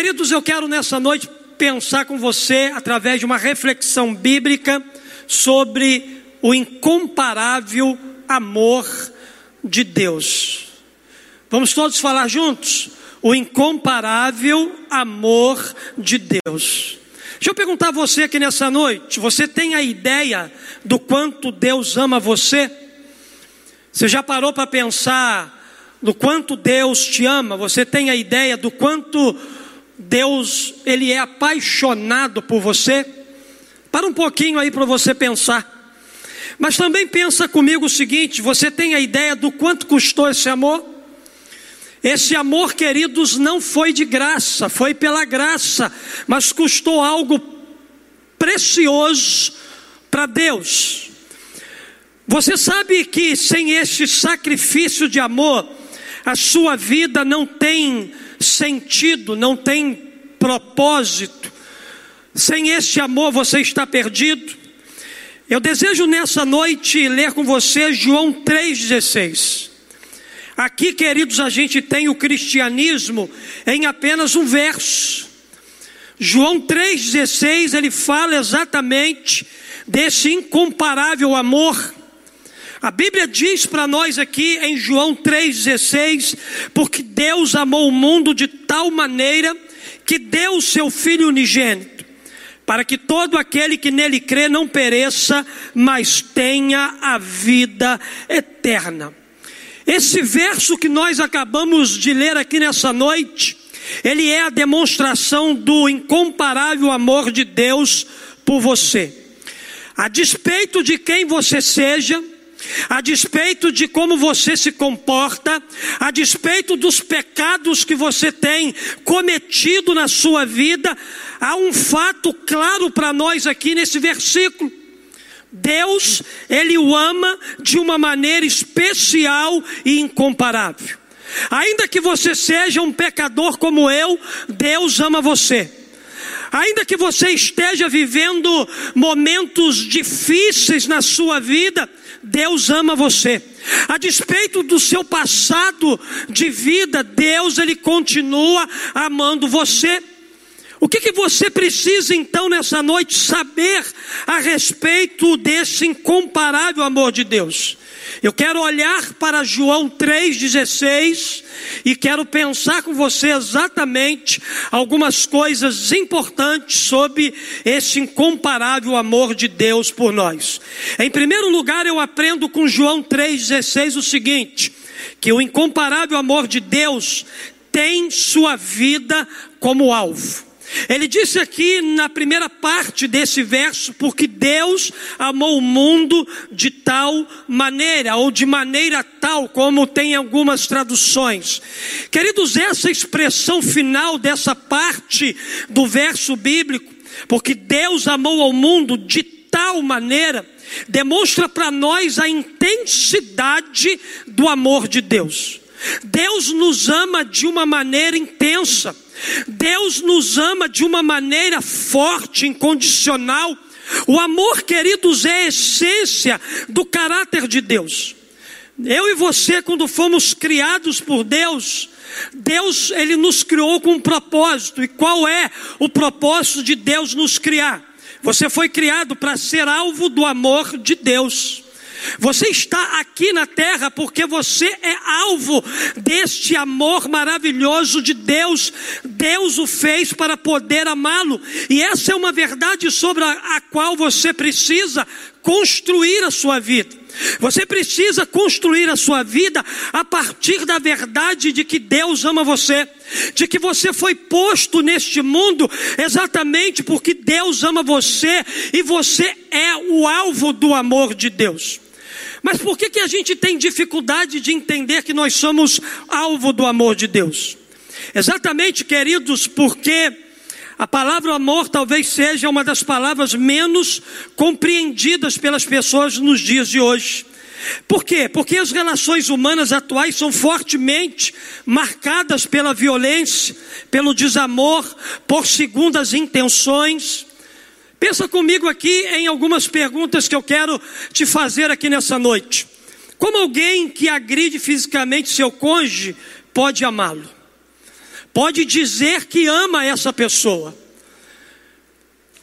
Queridos, eu quero nessa noite pensar com você, através de uma reflexão bíblica, sobre o incomparável amor de Deus. Vamos todos falar juntos? O incomparável amor de Deus. Deixa eu perguntar a você aqui nessa noite: você tem a ideia do quanto Deus ama você? Você já parou para pensar do quanto Deus te ama? Você tem a ideia do quanto Deus ele é apaixonado por você? Para um pouquinho aí para você pensar. Mas também pensa comigo o seguinte: você tem a ideia do quanto custou esse amor? Esse amor, queridos, não foi de graça, foi pela graça, mas custou algo precioso para Deus. Você sabe que sem este sacrifício de amor, a sua vida não tem sentido, não tem propósito. Sem este amor você está perdido. Eu desejo nessa noite ler com você João 3,16. Aqui, queridos, a gente tem o cristianismo em apenas um verso. João 3,16 ele fala exatamente desse incomparável amor. A Bíblia diz para nós aqui em João 3,16: porque Deus amou o mundo de tal maneira que deu o seu Filho unigênito, para que todo aquele que nele crê não pereça, mas tenha a vida eterna. Esse verso que nós acabamos de ler aqui nessa noite, ele é a demonstração do incomparável amor de Deus por você. A despeito de quem você seja, a despeito de como você se comporta, a despeito dos pecados que você tem cometido na sua vida, há um fato claro para nós aqui nesse versículo. Deus, Ele o ama de uma maneira especial e incomparável. Ainda que você seja um pecador como eu, Deus ama você. Ainda que você esteja vivendo momentos difíceis na sua vida, Deus ama você. A despeito do seu passado de vida, Deus ele continua amando você. O que, que você precisa então nessa noite saber a respeito desse incomparável amor de Deus? Eu quero olhar para João 3,16 e quero pensar com você exatamente algumas coisas importantes sobre esse incomparável amor de Deus por nós. Em primeiro lugar, eu aprendo com João 3,16 o seguinte: que o incomparável amor de Deus tem sua vida como alvo. Ele disse aqui na primeira parte desse verso, porque Deus amou o mundo de tal maneira, ou de maneira tal, como tem algumas traduções. Queridos, essa expressão final dessa parte do verso bíblico, porque Deus amou ao mundo de tal maneira, demonstra para nós a intensidade do amor de Deus. Deus nos ama de uma maneira intensa. Deus nos ama de uma maneira forte, incondicional. O amor, queridos, é a essência do caráter de Deus. Eu e você, quando fomos criados por Deus, Deus, Ele nos criou com um propósito. E qual é o propósito de Deus nos criar? Você foi criado para ser alvo do amor de Deus. Você está aqui na terra porque você é alvo deste amor maravilhoso de Deus. Deus o fez para poder amá-lo. E essa é uma verdade sobre a, qual você precisa construir a sua vida. Você precisa construir a sua vida a partir da verdade de que Deus ama você, de que você foi posto neste mundo exatamente porque Deus ama você e você é o alvo do amor de Deus. Mas por que, que a gente tem dificuldade de entender que nós somos alvo do amor de Deus? Exatamente, queridos, porque a palavra amor talvez seja uma das palavras menos compreendidas pelas pessoas nos dias de hoje. Por quê? Porque as relações humanas atuais são fortemente marcadas pela violência, pelo desamor, por segundas intenções. Pensa comigo aqui em algumas perguntas que eu quero te fazer aqui nessa noite. Como alguém que agride fisicamente seu cônjuge pode amá-lo? pode dizer que ama essa pessoa.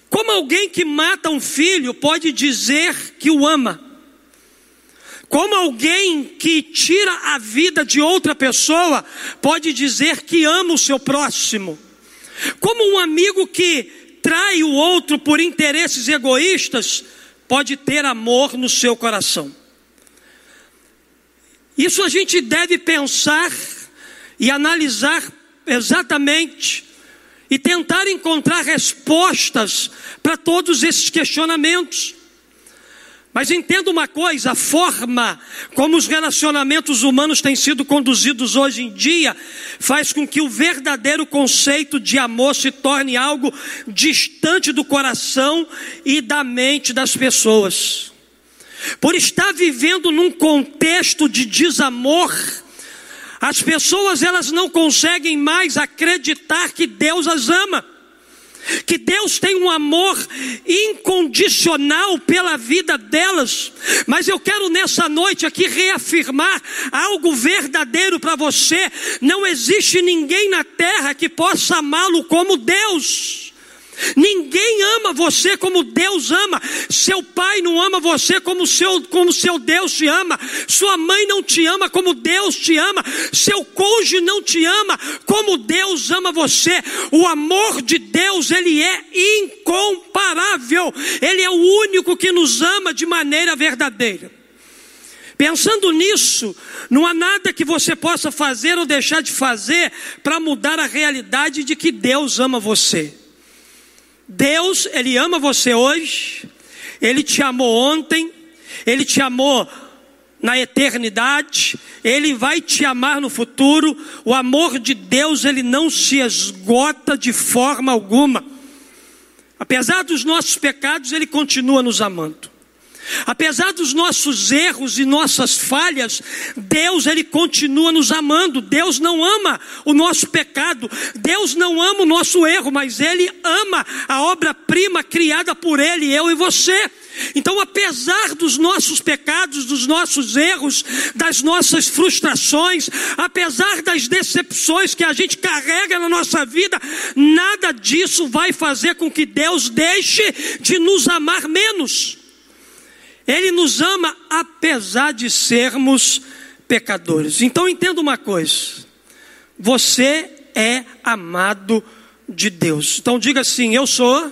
Como alguém que mata um filho pode dizer que o ama. Como alguém que tira a vida de outra pessoa pode dizer que ama o seu próximo. Como um amigo que trai o outro por interesses egoístas pode ter amor no seu coração. Isso a gente deve pensar e analisar exatamente e tentar encontrar respostas para todos esses questionamentos. Mas entenda uma coisa: a forma como os relacionamentos humanos têm sido conduzidos hoje em dia faz com que o verdadeiro conceito de amor se torne algo distante do coração e da mente das pessoas. Por estar vivendo num contexto de desamor, as pessoas elas não conseguem mais acreditar que Deus as ama que Deus tem um amor incondicional pela vida delas, mas eu quero nessa noite aqui reafirmar algo verdadeiro para você: não existe ninguém na terra que possa amá-lo como Deus. Ninguém ama você como Deus ama. Seu pai não ama você como seu, como seu Deus te ama. Sua mãe não te ama como Deus te ama. Seu cônjuge não te ama como Deus ama você. O amor de Deus, ele é incomparável. Ele é o único que nos ama de maneira verdadeira. Pensando nisso, não há nada que você possa fazer ou deixar de fazer para mudar a realidade de que Deus ama você. Deus, Ele ama você hoje, Ele te amou ontem, Ele te amou na eternidade, Ele vai te amar no futuro. O amor de Deus, Ele não se esgota de forma alguma. Apesar dos nossos pecados, Ele continua nos amando. Apesar dos nossos erros e nossas falhas, Deus ele continua nos amando. Deus não ama o nosso pecado, Deus não ama o nosso erro, mas ele ama a obra-prima criada por ele, eu e você. Então, apesar dos nossos pecados, dos nossos erros, das nossas frustrações, apesar das decepções que a gente carrega na nossa vida, nada disso vai fazer com que Deus deixe de nos amar menos. Ele nos ama apesar de sermos pecadores. Então entenda uma coisa: você é amado de Deus. Então diga assim: eu sou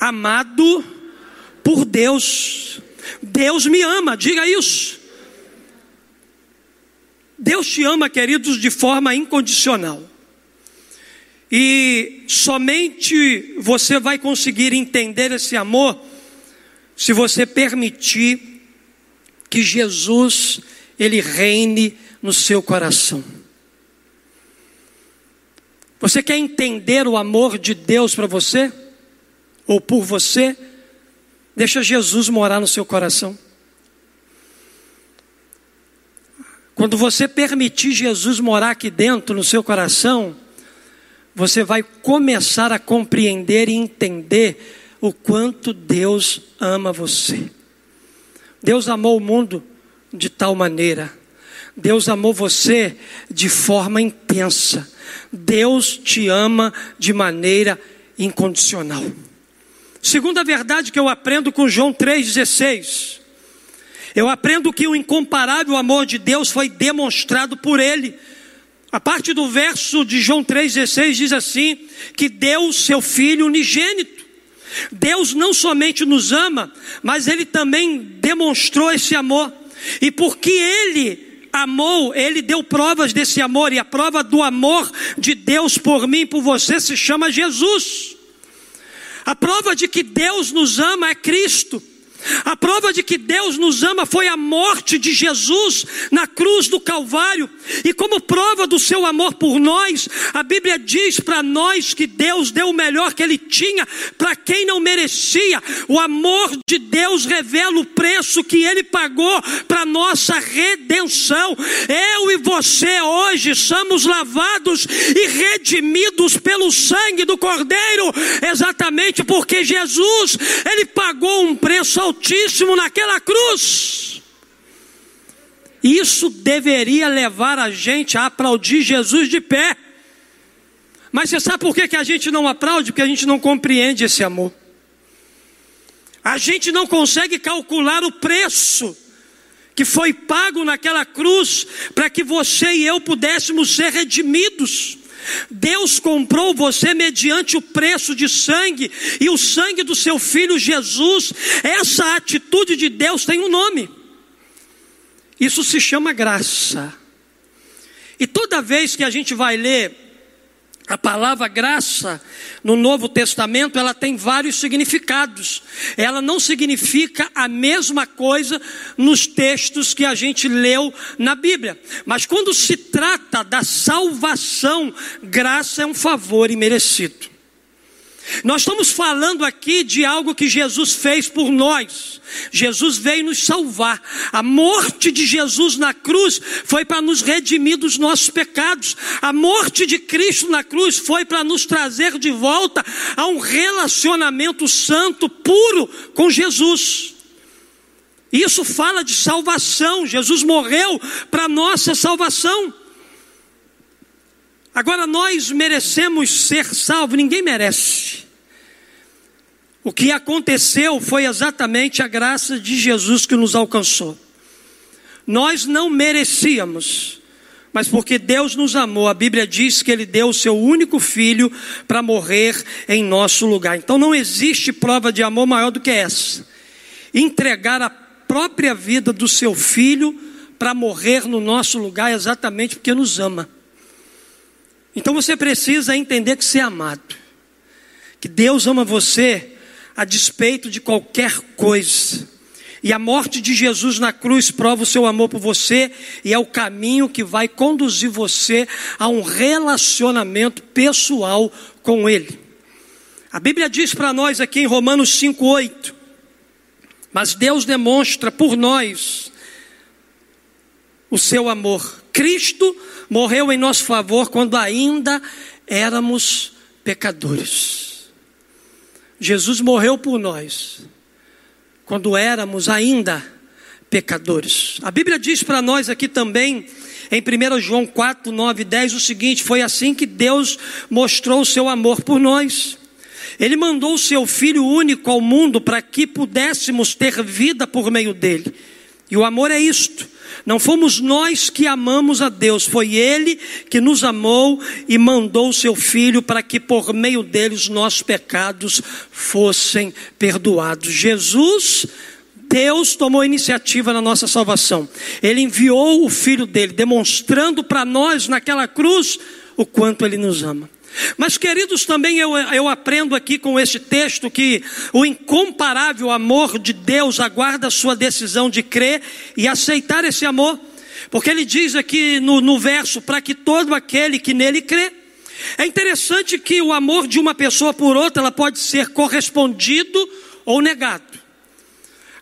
amado por Deus. Deus me ama, diga isso. Deus te ama, queridos, de forma incondicional. E somente você vai conseguir entender esse amor se você permitir que Jesus ele reine no seu coração. Você quer entender o amor de Deus para você? Ou por você? Deixa Jesus morar no seu coração. Quando você permitir Jesus morar aqui dentro no seu coração, você vai começar a compreender e entender o quanto Deus ama você. Deus amou o mundo de tal maneira. Deus amou você de forma intensa. Deus te ama de maneira incondicional. Segunda verdade que eu aprendo com João 3,16. Eu aprendo que o incomparável amor de Deus foi demonstrado por Ele. A parte do verso de João 3,16 diz assim: que deu seu Filho unigênito Deus não somente nos ama, mas Ele também demonstrou esse amor. E porque Ele amou, Ele deu provas desse amor, e a prova do amor de Deus por mim e por você se chama Jesus. A prova de que Deus nos ama é Cristo. A prova de que Deus nos ama foi a morte de Jesus na cruz do Calvário. E como prova do seu amor por nós, a Bíblia diz para nós que Deus deu o melhor que ele tinha para quem não merecia. O amor de Deus revela o preço que ele pagou para nossa redenção. Eu e você hoje somos lavados e redimidos pelo sangue do Cordeiro, exatamente porque Jesus, ele pagou um preço alto Altíssimo naquela cruz. Isso deveria levar a gente a aplaudir Jesus de pé. Mas você sabe por que, que a gente não aplaude? Porque a gente não compreende esse amor. A gente não consegue calcular o preço que foi pago naquela cruz para que você e eu pudéssemos ser redimidos. Deus comprou você mediante o preço de sangue e o sangue do seu filho Jesus. Essa atitude de Deus tem um nome. Isso se chama graça. E toda vez que a gente vai ler a palavra graça no Novo Testamento, ela tem vários significados. Ela não significa a mesma coisa nos textos que a gente leu na Bíblia. Mas quando se trata da salvação, graça é um favor imerecido. Nós estamos falando aqui de algo que Jesus fez por nós. Jesus veio nos salvar. A morte de Jesus na cruz foi para nos redimir dos nossos pecados. A morte de Cristo na cruz foi para nos trazer de volta a um relacionamento santo, puro com Jesus. Isso fala de salvação. Jesus morreu para nossa salvação. Agora nós merecemos ser salvos, ninguém merece. O que aconteceu foi exatamente a graça de Jesus que nos alcançou. Nós não merecíamos, mas porque Deus nos amou, a Bíblia diz que Ele deu o seu único filho para morrer em nosso lugar. Então não existe prova de amor maior do que essa: entregar a própria vida do seu filho para morrer no nosso lugar exatamente porque nos ama. Então você precisa entender que você é amado, que Deus ama você a despeito de qualquer coisa. E a morte de Jesus na cruz prova o seu amor por você e é o caminho que vai conduzir você a um relacionamento pessoal com Ele. A Bíblia diz para nós aqui em Romanos 5,8: Mas Deus demonstra por nós o seu amor. Cristo morreu em nosso favor quando ainda éramos pecadores. Jesus morreu por nós quando éramos ainda pecadores. A Bíblia diz para nós aqui também, em 1 João 4, 9 e 10, o seguinte: foi assim que Deus mostrou o seu amor por nós. Ele mandou o seu Filho único ao mundo para que pudéssemos ter vida por meio dele. E o amor é isto: não fomos nós que amamos a Deus, foi Ele que nos amou e mandou o seu Filho para que por meio dele os nossos pecados fossem perdoados. Jesus, Deus tomou iniciativa na nossa salvação. Ele enviou o Filho dele, demonstrando para nós naquela cruz o quanto Ele nos ama. Mas, queridos, também eu, eu aprendo aqui com este texto que o incomparável amor de Deus aguarda a sua decisão de crer e aceitar esse amor, porque ele diz aqui no, no verso: para que todo aquele que nele crê. É interessante que o amor de uma pessoa por outra ela pode ser correspondido ou negado.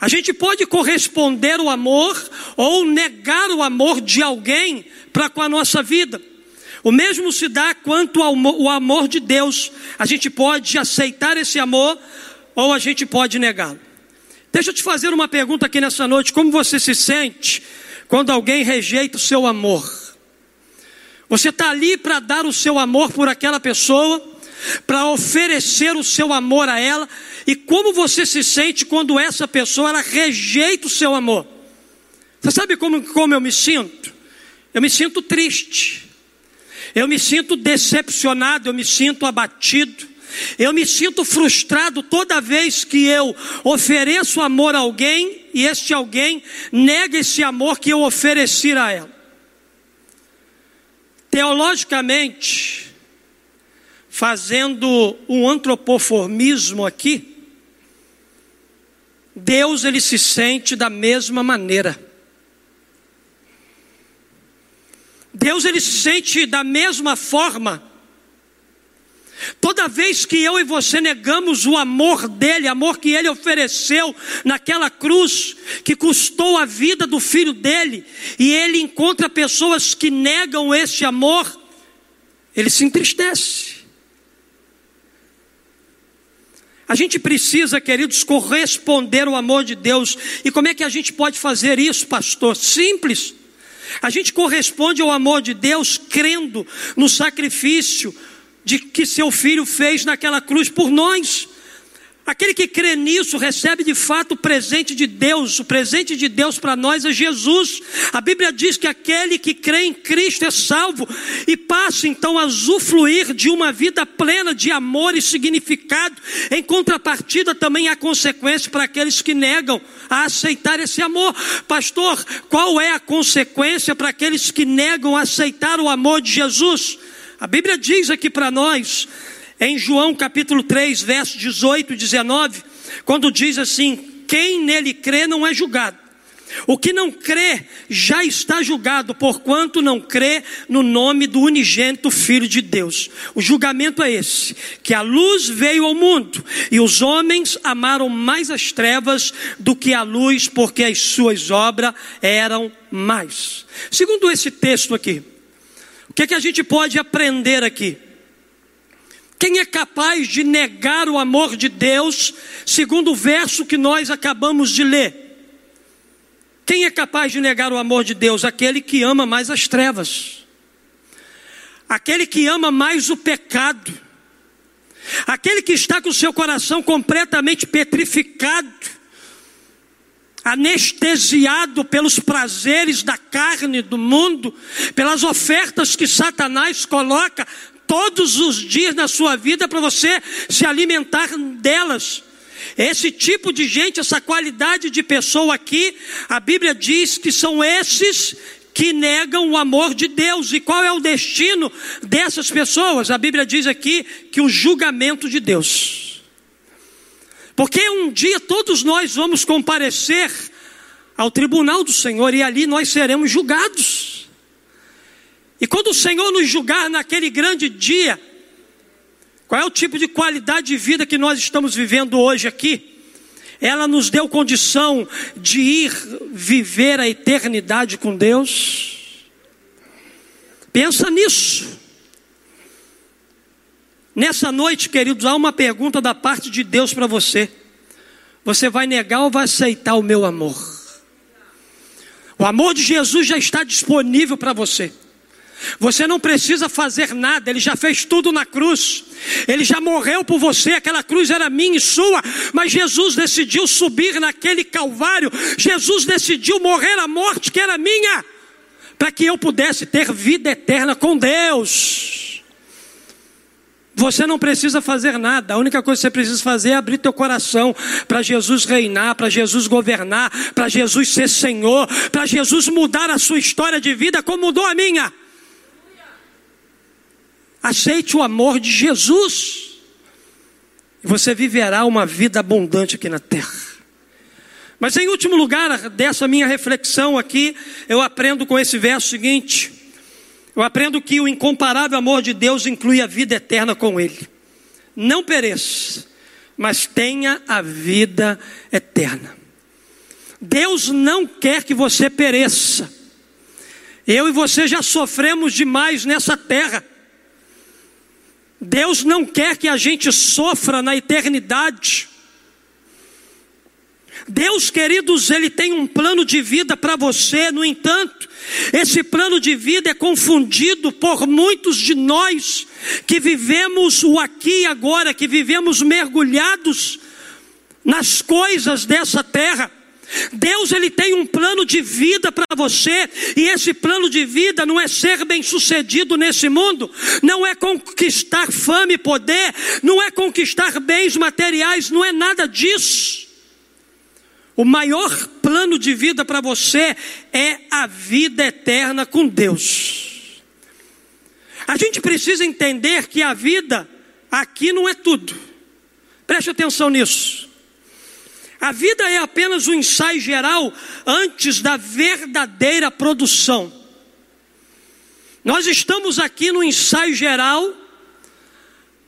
A gente pode corresponder o amor ou negar o amor de alguém para com a nossa vida. O mesmo se dá quanto ao o amor de Deus. A gente pode aceitar esse amor ou a gente pode negá-lo. Deixa eu te fazer uma pergunta aqui nessa noite: como você se sente quando alguém rejeita o seu amor? Você está ali para dar o seu amor por aquela pessoa, para oferecer o seu amor a ela, e como você se sente quando essa pessoa ela rejeita o seu amor? Você sabe como, como eu me sinto? Eu me sinto triste. Eu me sinto decepcionado, eu me sinto abatido, eu me sinto frustrado toda vez que eu ofereço amor a alguém e este alguém nega esse amor que eu ofereci a ela. Teologicamente, fazendo um antropoformismo aqui, Deus ele se sente da mesma maneira. Deus ele se sente da mesma forma. Toda vez que eu e você negamos o amor dele, amor que ele ofereceu naquela cruz, que custou a vida do filho dele, e ele encontra pessoas que negam este amor, ele se entristece. A gente precisa, queridos, corresponder ao amor de Deus. E como é que a gente pode fazer isso, pastor? Simples. A gente corresponde ao amor de Deus crendo no sacrifício de que seu filho fez naquela cruz por nós. Aquele que crê nisso recebe de fato o presente de Deus. O presente de Deus para nós é Jesus. A Bíblia diz que aquele que crê em Cristo é salvo e passa então a usufruir de uma vida plena de amor e significado. Em contrapartida, também há consequência para aqueles que negam a aceitar esse amor. Pastor, qual é a consequência para aqueles que negam a aceitar o amor de Jesus? A Bíblia diz aqui para nós em João capítulo 3, verso 18 e 19, quando diz assim: Quem nele crê não é julgado. O que não crê já está julgado, porquanto não crê no nome do unigênito Filho de Deus. O julgamento é esse: que a luz veio ao mundo e os homens amaram mais as trevas do que a luz, porque as suas obras eram mais. Segundo esse texto aqui, o que, é que a gente pode aprender aqui? Quem é capaz de negar o amor de Deus, segundo o verso que nós acabamos de ler? Quem é capaz de negar o amor de Deus? Aquele que ama mais as trevas, aquele que ama mais o pecado, aquele que está com o seu coração completamente petrificado, anestesiado pelos prazeres da carne do mundo, pelas ofertas que Satanás coloca todos os dias na sua vida para você se alimentar delas. Esse tipo de gente, essa qualidade de pessoa aqui, a Bíblia diz que são esses que negam o amor de Deus. E qual é o destino dessas pessoas? A Bíblia diz aqui que o julgamento de Deus. Porque um dia todos nós vamos comparecer ao tribunal do Senhor e ali nós seremos julgados. E quando o Senhor nos julgar naquele grande dia, qual é o tipo de qualidade de vida que nós estamos vivendo hoje aqui? Ela nos deu condição de ir viver a eternidade com Deus? Pensa nisso. Nessa noite, queridos, há uma pergunta da parte de Deus para você. Você vai negar ou vai aceitar o meu amor? O amor de Jesus já está disponível para você. Você não precisa fazer nada, Ele já fez tudo na cruz. Ele já morreu por você, aquela cruz era minha e sua, mas Jesus decidiu subir naquele calvário. Jesus decidiu morrer a morte que era minha, para que eu pudesse ter vida eterna com Deus. Você não precisa fazer nada, a única coisa que você precisa fazer é abrir teu coração para Jesus reinar, para Jesus governar, para Jesus ser Senhor, para Jesus mudar a sua história de vida como mudou a minha. Aceite o amor de Jesus. E você viverá uma vida abundante aqui na terra. Mas em último lugar dessa minha reflexão aqui, eu aprendo com esse verso seguinte: eu aprendo que o incomparável amor de Deus inclui a vida eterna com Ele. Não pereça, mas tenha a vida eterna. Deus não quer que você pereça. Eu e você já sofremos demais nessa terra. Deus não quer que a gente sofra na eternidade. Deus, queridos, Ele tem um plano de vida para você, no entanto, esse plano de vida é confundido por muitos de nós que vivemos o aqui e agora, que vivemos mergulhados nas coisas dessa terra. Deus ele tem um plano de vida para você, e esse plano de vida não é ser bem-sucedido nesse mundo, não é conquistar fama e poder, não é conquistar bens materiais, não é nada disso. O maior plano de vida para você é a vida eterna com Deus. A gente precisa entender que a vida aqui não é tudo. Preste atenção nisso. A vida é apenas um ensaio geral antes da verdadeira produção. Nós estamos aqui no ensaio geral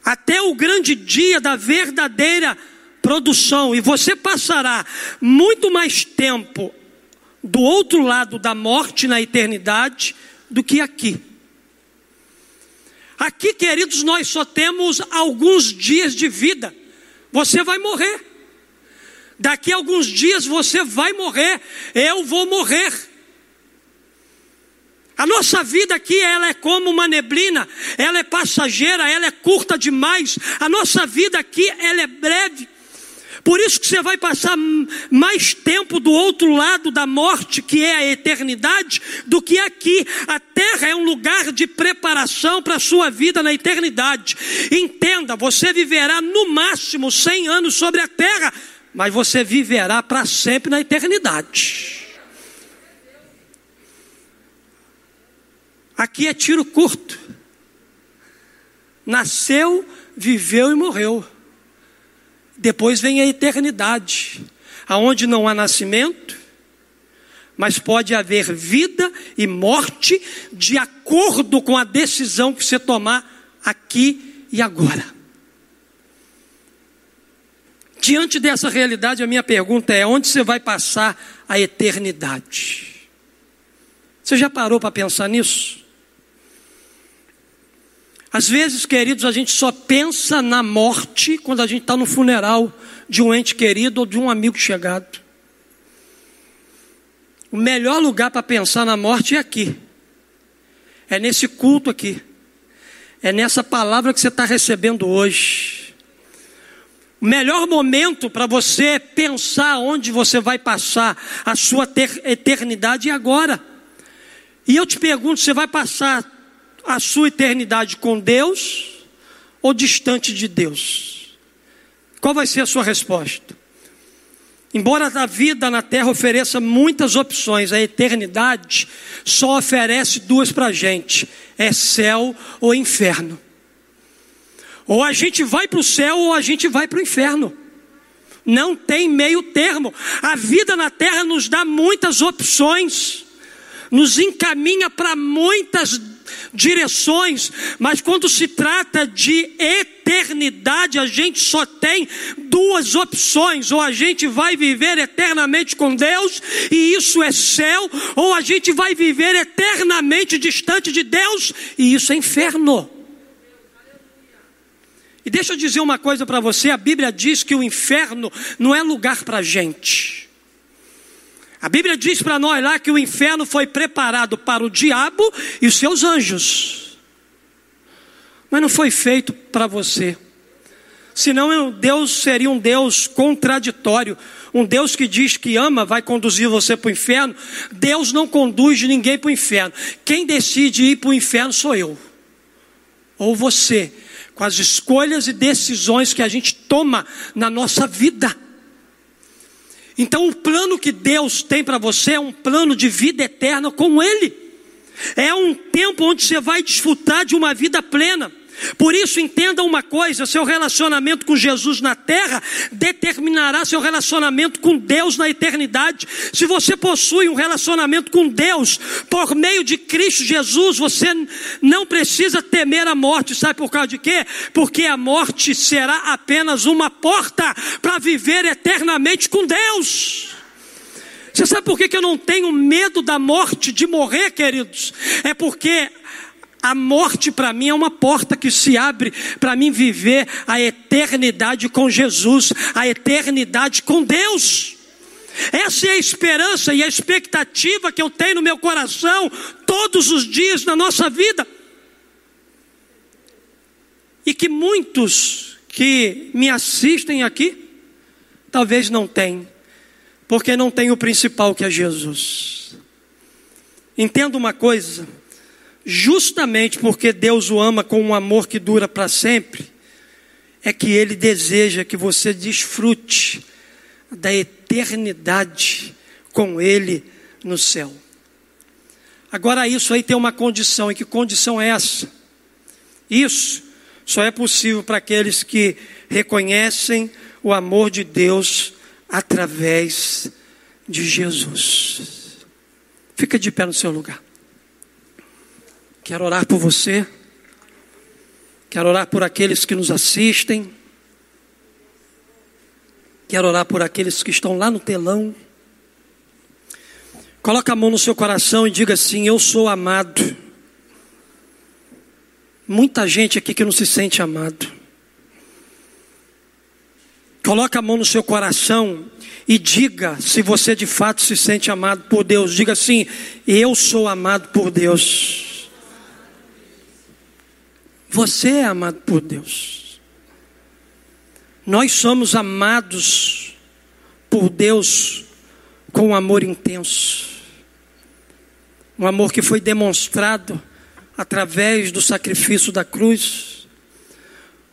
até o grande dia da verdadeira produção, e você passará muito mais tempo do outro lado da morte na eternidade do que aqui. Aqui, queridos, nós só temos alguns dias de vida. Você vai morrer. Daqui a alguns dias você vai morrer, eu vou morrer. A nossa vida aqui, ela é como uma neblina, ela é passageira, ela é curta demais. A nossa vida aqui, ela é breve. Por isso que você vai passar mais tempo do outro lado da morte, que é a eternidade, do que aqui. A terra é um lugar de preparação para a sua vida na eternidade. Entenda, você viverá no máximo 100 anos sobre a terra, mas você viverá para sempre na eternidade. Aqui é tiro curto. Nasceu, viveu e morreu. Depois vem a eternidade, aonde não há nascimento, mas pode haver vida e morte de acordo com a decisão que você tomar aqui e agora. Diante dessa realidade, a minha pergunta é: onde você vai passar a eternidade? Você já parou para pensar nisso? Às vezes, queridos, a gente só pensa na morte quando a gente está no funeral de um ente querido ou de um amigo chegado. O melhor lugar para pensar na morte é aqui, é nesse culto aqui, é nessa palavra que você está recebendo hoje. O melhor momento para você pensar onde você vai passar a sua eternidade é agora. E eu te pergunto: você vai passar a sua eternidade com Deus ou distante de Deus? Qual vai ser a sua resposta? Embora a vida na terra ofereça muitas opções, a eternidade só oferece duas para a gente: é céu ou inferno. Ou a gente vai para o céu ou a gente vai para o inferno. Não tem meio termo. A vida na terra nos dá muitas opções, nos encaminha para muitas direções, mas quando se trata de eternidade, a gente só tem duas opções: ou a gente vai viver eternamente com Deus, e isso é céu, ou a gente vai viver eternamente distante de Deus, e isso é inferno. E deixa eu dizer uma coisa para você: a Bíblia diz que o inferno não é lugar para gente. A Bíblia diz para nós lá que o inferno foi preparado para o diabo e os seus anjos. Mas não foi feito para você. Senão Deus seria um Deus contraditório. Um Deus que diz que ama vai conduzir você para o inferno. Deus não conduz ninguém para o inferno. Quem decide ir para o inferno sou eu. Ou você. Com as escolhas e decisões que a gente toma na nossa vida. Então, o plano que Deus tem para você é um plano de vida eterna com Ele. É um tempo onde você vai desfrutar de uma vida plena. Por isso, entenda uma coisa: seu relacionamento com Jesus na terra determinará seu relacionamento com Deus na eternidade. Se você possui um relacionamento com Deus por meio de Cristo Jesus, você não precisa temer a morte. Sabe por causa de quê? Porque a morte será apenas uma porta para viver eternamente com Deus. Você sabe por que, eu não tenho medo da morte, de morrer, queridos? É porque a morte para mim é uma porta que se abre para mim viver a eternidade com Jesus, a eternidade com Deus. Essa é a esperança e a expectativa que eu tenho no meu coração todos os dias na nossa vida. E que muitos que me assistem aqui, talvez não tenham, porque não tem o principal que é Jesus. Entenda uma coisa justamente porque Deus o ama com um amor que dura para sempre, é que Ele deseja que você desfrute da eternidade com Ele no céu. Agora, isso aí tem uma condição, e que condição é essa? Isso só é possível para aqueles que reconhecem o amor de Deus através de Jesus. Fica de pé no seu lugar. Quero orar por você. Quero orar por aqueles que nos assistem. Quero orar por aqueles que estão lá no telão. Coloque a mão no seu coração e diga assim: Eu sou amado. Muita gente aqui que não se sente amado. Coloque a mão no seu coração e diga se você de fato se sente amado por Deus. Diga assim: Eu sou amado por Deus. Você é amado por Deus. Nós somos amados por Deus com um amor intenso. Um amor que foi demonstrado através do sacrifício da cruz.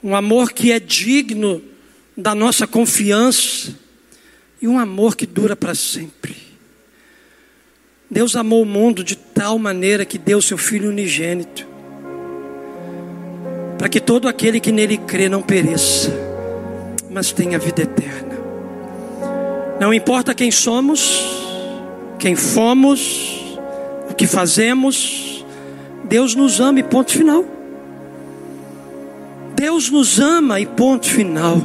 Um amor que é digno da nossa confiança e um amor que dura para sempre. Deus amou o mundo de tal maneira que deu seu Filho unigênito, para que todo aquele que nele crê não pereça, mas tenha vida eterna. Não importa quem somos, quem fomos, o que fazemos, Deus nos ama e ponto final. Deus nos ama e ponto final.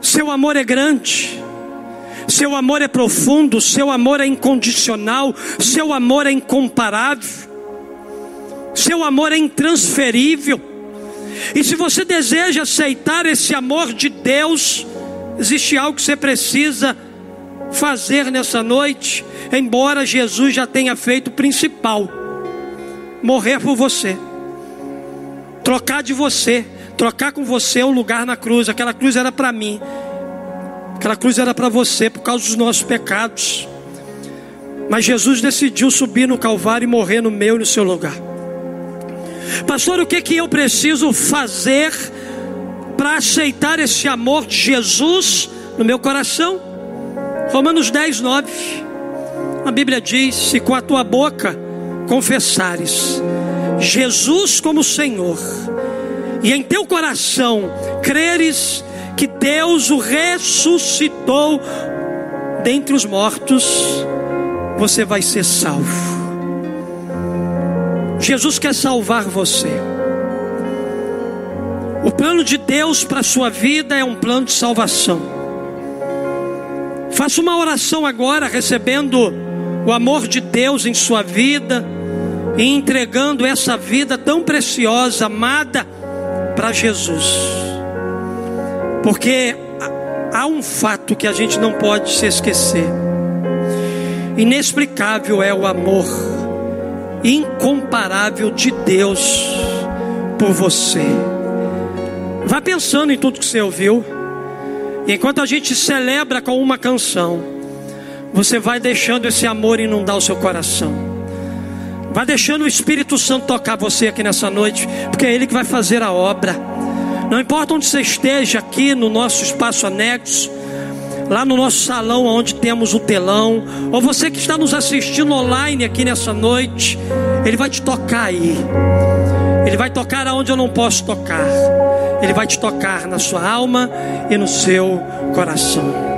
Seu amor é grande, seu amor é profundo, seu amor é incondicional, seu amor é incomparável, seu amor é intransferível. E se você deseja aceitar esse amor de Deus, existe algo que você precisa fazer nessa noite, embora Jesus já tenha feito o principal: morrer por você, trocar de você trocar com você o lugar na cruz. Aquela cruz era para mim, aquela cruz era para você por causa dos nossos pecados. Mas Jesus decidiu subir no Calvário e morrer no meu e no seu lugar. Pastor, o que que eu preciso fazer para aceitar esse amor de Jesus no meu coração? Romanos 10, 9. A Bíblia diz: Se com a tua boca confessares Jesus como Senhor e em teu coração creres que Deus o ressuscitou dentre os mortos, você vai ser salvo. Jesus quer salvar você. O plano de Deus para a sua vida é um plano de salvação. Faça uma oração agora, recebendo o amor de Deus em sua vida e entregando essa vida tão preciosa, amada para Jesus. Porque há um fato que a gente não pode se esquecer. Inexplicável é o amor incomparável de Deus por você. Vá pensando em tudo que você ouviu. Enquanto a gente celebra com uma canção, você vai deixando esse amor inundar o seu coração. Vai deixando o Espírito Santo tocar você aqui nessa noite, porque é Ele que vai fazer a obra. Não importa onde você esteja aqui no nosso espaço anexo, lá no nosso salão onde temos o telão, ou você que está nos assistindo online aqui nessa noite, Ele vai te tocar aí. Ele vai tocar aonde eu não posso tocar. Ele vai te tocar na sua alma e no seu coração.